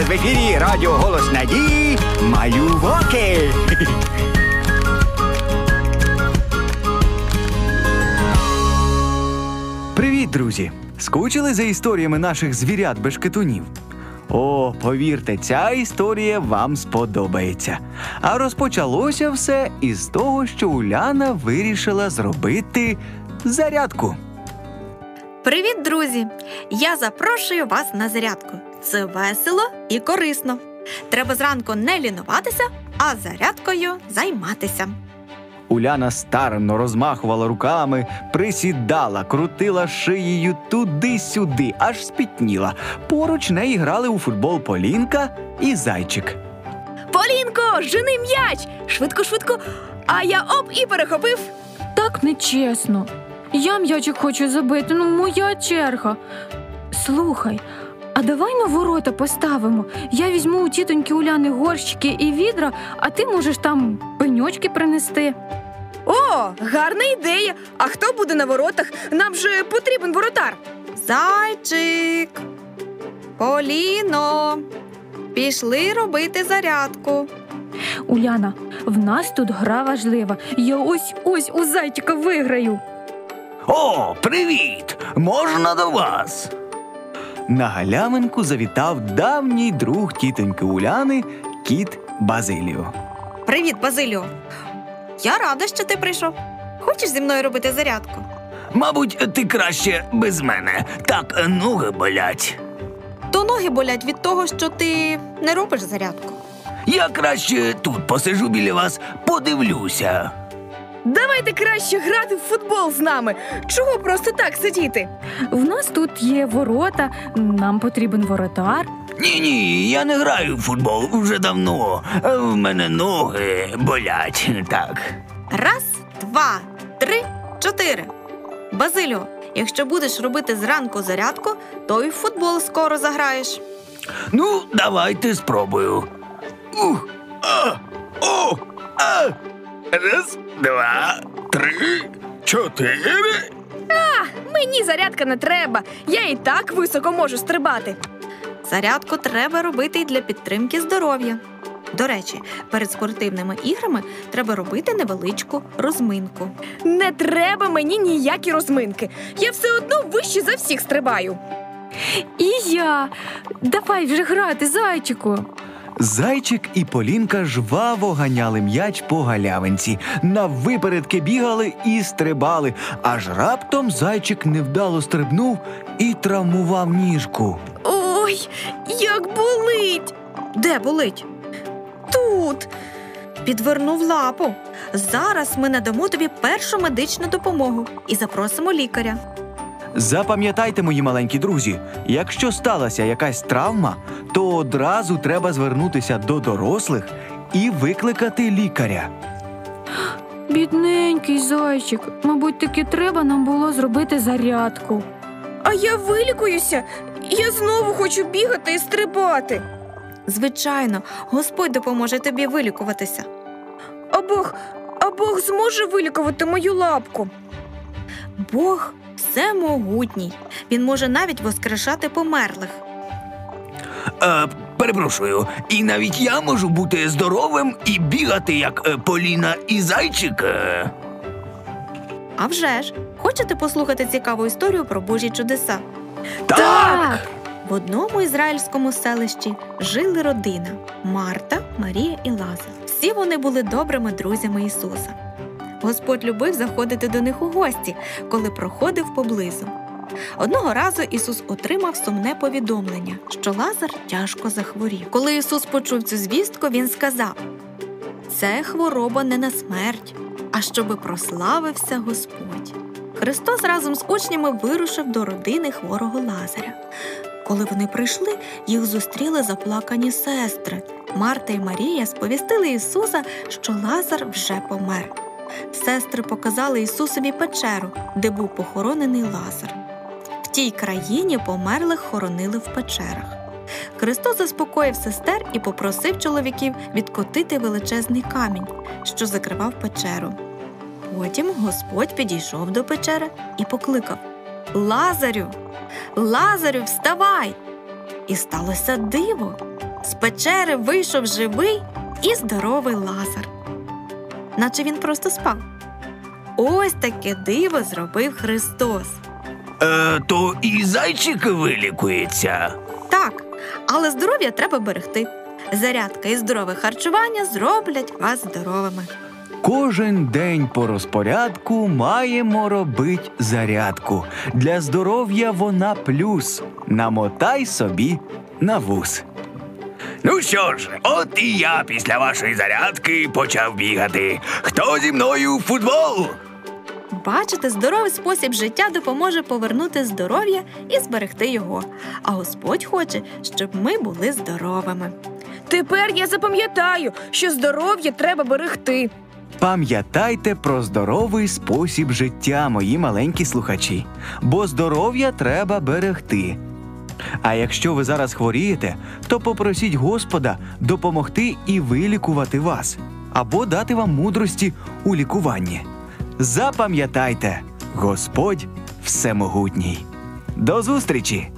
зараз в ефірі Радіо Голос Надії Малюваки. Привіт, друзі! Скучили за історіями наших звірят бешкетунів? О, повірте, ця історія вам сподобається. А розпочалося все із того, що Уляна вирішила зробити зарядку. Привіт, друзі! Я запрошую вас на зарядку. Це весело і корисно. Треба зранку не лінуватися, а зарядкою займатися. Уляна старанно розмахувала руками, присідала, крутила шиєю туди-сюди, аж спітніла. Поруч неї грали у футбол Полінка і зайчик. Полінко, жени м'яч! Швидко, швидко. А я оп і перехопив. Так нечесно. Я м'ячик хочу забити, ну моя черга. Слухай, а давай на ворота поставимо. Я візьму у тітоньки Уляни горщики і відра, а ти можеш там пеньочки принести. О, гарна ідея! А хто буде на воротах? Нам же потрібен воротар. Зайчик. Поліно. Пішли робити зарядку. Уляна, в нас тут гра важлива. Я ось ось у зайчика виграю. О, привіт! Можна до вас? На галявинку завітав давній друг тітоньки Уляни, кіт Базиліо. Привіт, Базиліо. Я рада, що ти прийшов. Хочеш зі мною робити зарядку? Мабуть, ти краще без мене. Так ноги болять. То ноги болять від того, що ти не робиш зарядку. Я краще тут посижу біля вас, подивлюся. Давайте краще грати в футбол з нами. Чого просто так сидіти? В нас тут є ворота, нам потрібен воротар. Ні, ні, я не граю в футбол вже давно. Е, В мене ноги болять. Так. Раз, два, три, чотири. Базиліо, якщо будеш робити зранку зарядку, то й в футбол скоро заграєш. Ну, давайте спробую. Ух, а, о, а. Раз, два, три, чотири. А, Мені зарядка не треба. Я і так високо можу стрибати. Зарядку треба робити й для підтримки здоров'я. До речі, перед спортивними іграми треба робити невеличку розминку. Не треба мені ніякі розминки. Я все одно вище за всіх стрибаю. І я. Давай вже грати, зайчику. Зайчик і Полінка жваво ганяли м'яч по галявинці, наввипередки бігали і стрибали, аж раптом зайчик невдало стрибнув і травмував ніжку. Ой, як болить! Де болить? Тут. Підвернув лапу. Зараз ми надамо тобі першу медичну допомогу і запросимо лікаря. Запам'ятайте, мої маленькі друзі, якщо сталася якась травма, то одразу треба звернутися до дорослих і викликати лікаря. Бідненький зайчик. Мабуть, таки треба нам було зробити зарядку. А я вилікуюся. Я знову хочу бігати і стрибати. Звичайно, Господь допоможе тобі вилікуватися. А Бог, а Бог зможе вилікувати мою лапку. Бог всемогутній. Він може навіть воскрешати померлих. Е, перепрошую, і навіть я можу бути здоровим і бігати, як е, Поліна і зайчик. Е. А вже ж, хочете послухати цікаву історію про Божі чудеса? Так! В одному ізраїльському селищі жили родина Марта, Марія і Лазар. Всі вони були добрими друзями Ісуса. Господь любив заходити до них у гості, коли проходив поблизу. Одного разу Ісус отримав сумне повідомлення, що Лазар тяжко захворів. Коли Ісус почув цю звістку, він сказав: Це хвороба не на смерть, а щоби прославився Господь. Христос разом з учнями вирушив до родини хворого Лазаря. Коли вони прийшли, їх зустріли заплакані сестри. Марта і Марія сповістили Ісуса, що Лазар вже помер. Сестри показали Ісусові печеру, де був похоронений Лазар. В тій країні померлих хоронили в печерах. Христос заспокоїв сестер і попросив чоловіків відкотити величезний камінь, що закривав печеру. Потім Господь підійшов до печери і покликав Лазарю, Лазарю, вставай! І сталося диво. З печери вийшов живий і здоровий Лазар. Наче він просто спав. Ось таке диво зробив Христос. Е, то і зайчик вилікується. Так, але здоров'я треба берегти. Зарядка і здорове харчування зроблять вас здоровими. Кожен день по розпорядку маємо робить зарядку. Для здоров'я вона плюс. Намотай собі на вус. Ну що ж, от і я після вашої зарядки почав бігати. Хто зі мною в футбол? Бачите, здоровий спосіб життя допоможе повернути здоров'я і зберегти його. А Господь хоче, щоб ми були здоровими. Тепер я запам'ятаю, що здоров'я треба берегти. Пам'ятайте про здоровий спосіб життя, мої маленькі слухачі, бо здоров'я треба берегти. А якщо ви зараз хворієте, то попросіть Господа допомогти і вилікувати вас або дати вам мудрості у лікуванні. Запам'ятайте, Господь всемогутній. До зустрічі!